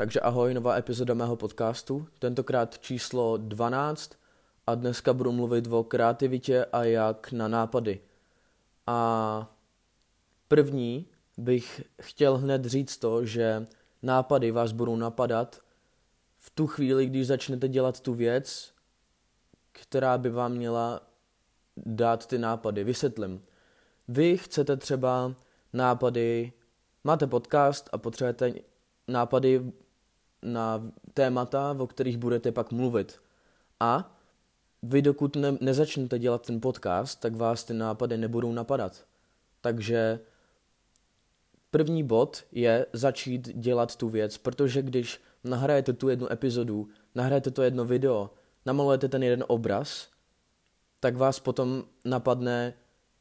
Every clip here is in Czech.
Takže ahoj, nová epizoda mého podcastu, tentokrát číslo 12 a dneska budu mluvit o kreativitě a jak na nápady. A první bych chtěl hned říct to, že nápady vás budou napadat v tu chvíli, když začnete dělat tu věc, která by vám měla dát ty nápady. Vysvětlím. Vy chcete třeba nápady, máte podcast a potřebujete nápady na témata, o kterých budete pak mluvit. A vy dokud ne, nezačnete dělat ten podcast, tak vás ty nápady nebudou napadat. Takže první bod je začít dělat tu věc, protože když nahrajete tu jednu epizodu, nahrajete to jedno video, namalujete ten jeden obraz, tak vás potom napadne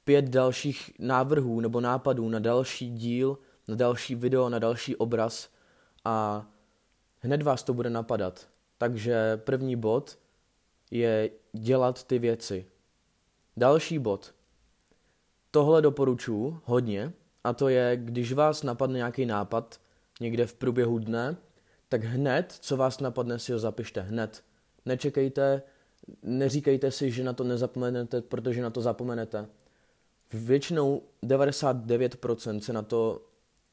pět dalších návrhů nebo nápadů na další díl, na další video, na další obraz a hned vás to bude napadat. Takže první bod je dělat ty věci. Další bod. Tohle doporučuji hodně a to je, když vás napadne nějaký nápad někde v průběhu dne, tak hned, co vás napadne, si ho zapište hned. Nečekejte, neříkejte si, že na to nezapomenete, protože na to zapomenete. Většinou 99% se na to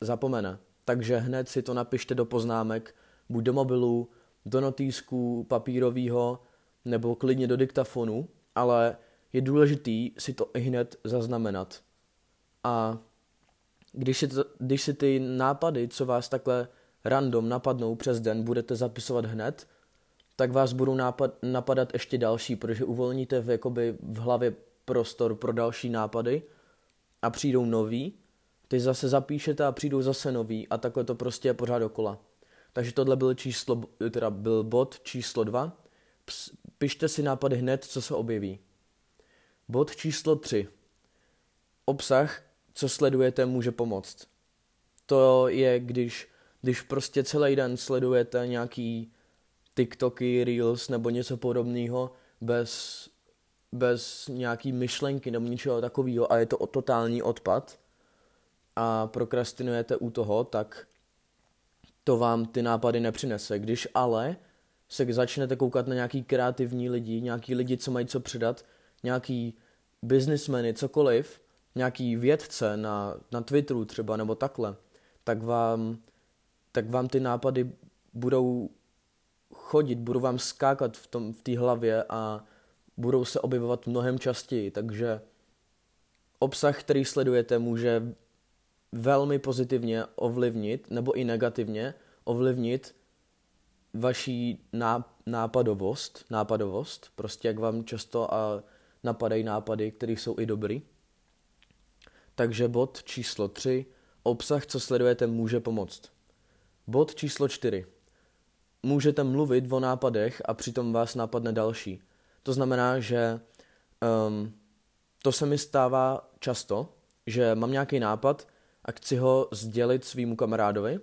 zapomene. Takže hned si to napište do poznámek, buď do mobilu, do notýsku papírového, nebo klidně do diktafonu, ale je důležitý si to i hned zaznamenat. A když si, to, když si ty nápady, co vás takhle random napadnou přes den, budete zapisovat hned, tak vás budou nápad, napadat ještě další, protože uvolníte v, jakoby v hlavě prostor pro další nápady a přijdou noví, ty zase zapíšete a přijdou zase noví a takhle to prostě je pořád dokola. Takže tohle byl, číslo, teda byl bod číslo dva. Pište si nápady hned, co se objeví. Bod číslo tři. Obsah, co sledujete, může pomoct. To je, když, když prostě celý den sledujete nějaký TikToky, Reels nebo něco podobného bez, bez nějaký myšlenky nebo ničeho takového a je to totální odpad a prokrastinujete u toho, tak to vám ty nápady nepřinese. Když ale se začnete koukat na nějaký kreativní lidi, nějaký lidi, co mají co předat, nějaký businessmeny, cokoliv, nějaký vědce na, na Twitteru třeba nebo takhle, tak vám, tak vám ty nápady budou chodit, budou vám skákat v tom v té hlavě a budou se objevovat mnohem častěji, takže obsah, který sledujete, může velmi pozitivně ovlivnit, nebo i negativně ovlivnit vaší nápadovost, nápadovost, prostě jak vám často a napadají nápady, které jsou i dobrý. Takže bod číslo 3. Obsah, co sledujete, může pomoct. Bod číslo 4. Můžete mluvit o nápadech a přitom vás napadne další. To znamená, že um, to se mi stává často, že mám nějaký nápad a chci ho sdělit svýmu kamarádovi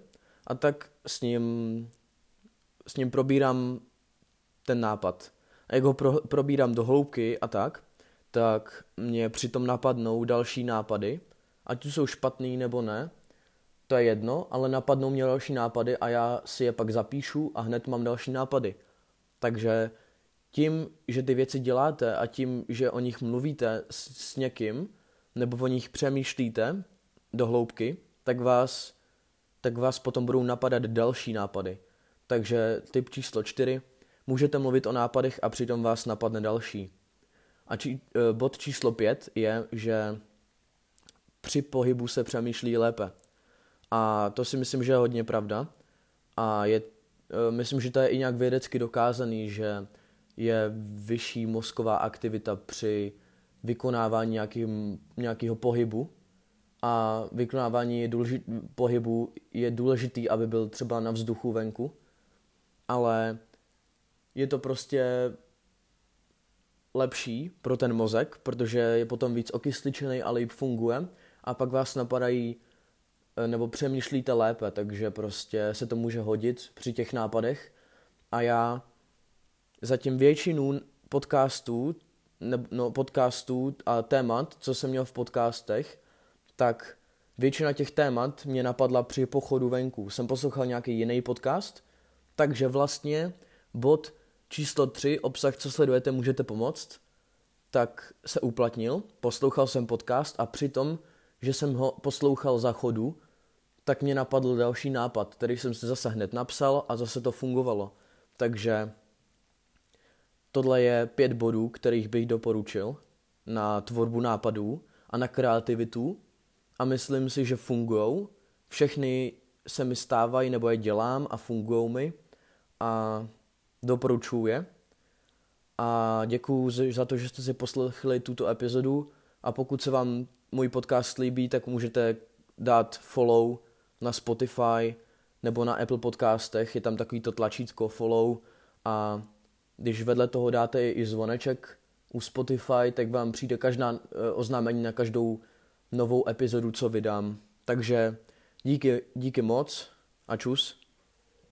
a tak s ním, s ním probírám ten nápad. A jak ho pro, probírám do hloubky a tak, tak mě přitom napadnou další nápady, ať už jsou špatný nebo ne, to je jedno, ale napadnou mě další nápady a já si je pak zapíšu a hned mám další nápady. Takže tím, že ty věci děláte a tím, že o nich mluvíte s, s někým, nebo o nich přemýšlíte do hloubky, tak vás, tak vás potom budou napadat další nápady. Takže typ číslo čtyři, můžete mluvit o nápadech a přitom vás napadne další. A či, e, bod číslo pět je, že při pohybu se přemýšlí lépe. A to si myslím, že je hodně pravda. A je, e, myslím, že to je i nějak vědecky dokázaný, že je vyšší mozková aktivita při vykonávání nějaký, nějakého pohybu a vykonávání je důležit, pohybu je důležitý, aby byl třeba na vzduchu venku, ale je to prostě lepší pro ten mozek, protože je potom víc okysličený a líp funguje. A pak vás napadají eh, nebo přemýšlíte lépe, takže prostě se to může hodit při těch nápadech. A já zatím většinu podcastů, ne, no, podcastů a témat, co jsem měl v podcastech, tak většina těch témat mě napadla při pochodu venku. Jsem poslouchal nějaký jiný podcast Takže vlastně bod číslo 3, obsah, co sledujete, můžete pomoct, tak se uplatnil. Poslouchal jsem podcast a přitom, že jsem ho poslouchal za chodu, tak mě napadl další nápad, který jsem si zase hned napsal a zase to fungovalo. Takže tohle je pět bodů, kterých bych doporučil na tvorbu nápadů a na kreativitu a myslím si, že fungují. Všechny se mi stávají nebo je dělám a fungují mi a doporučuji je. A děkuji za to, že jste si poslechli tuto epizodu a pokud se vám můj podcast líbí, tak můžete dát follow na Spotify nebo na Apple podcastech, je tam takový to tlačítko follow a když vedle toho dáte i zvoneček u Spotify, tak vám přijde každá eh, oznámení na každou novou epizodu, co vydám. Takže díky, díky moc a čus.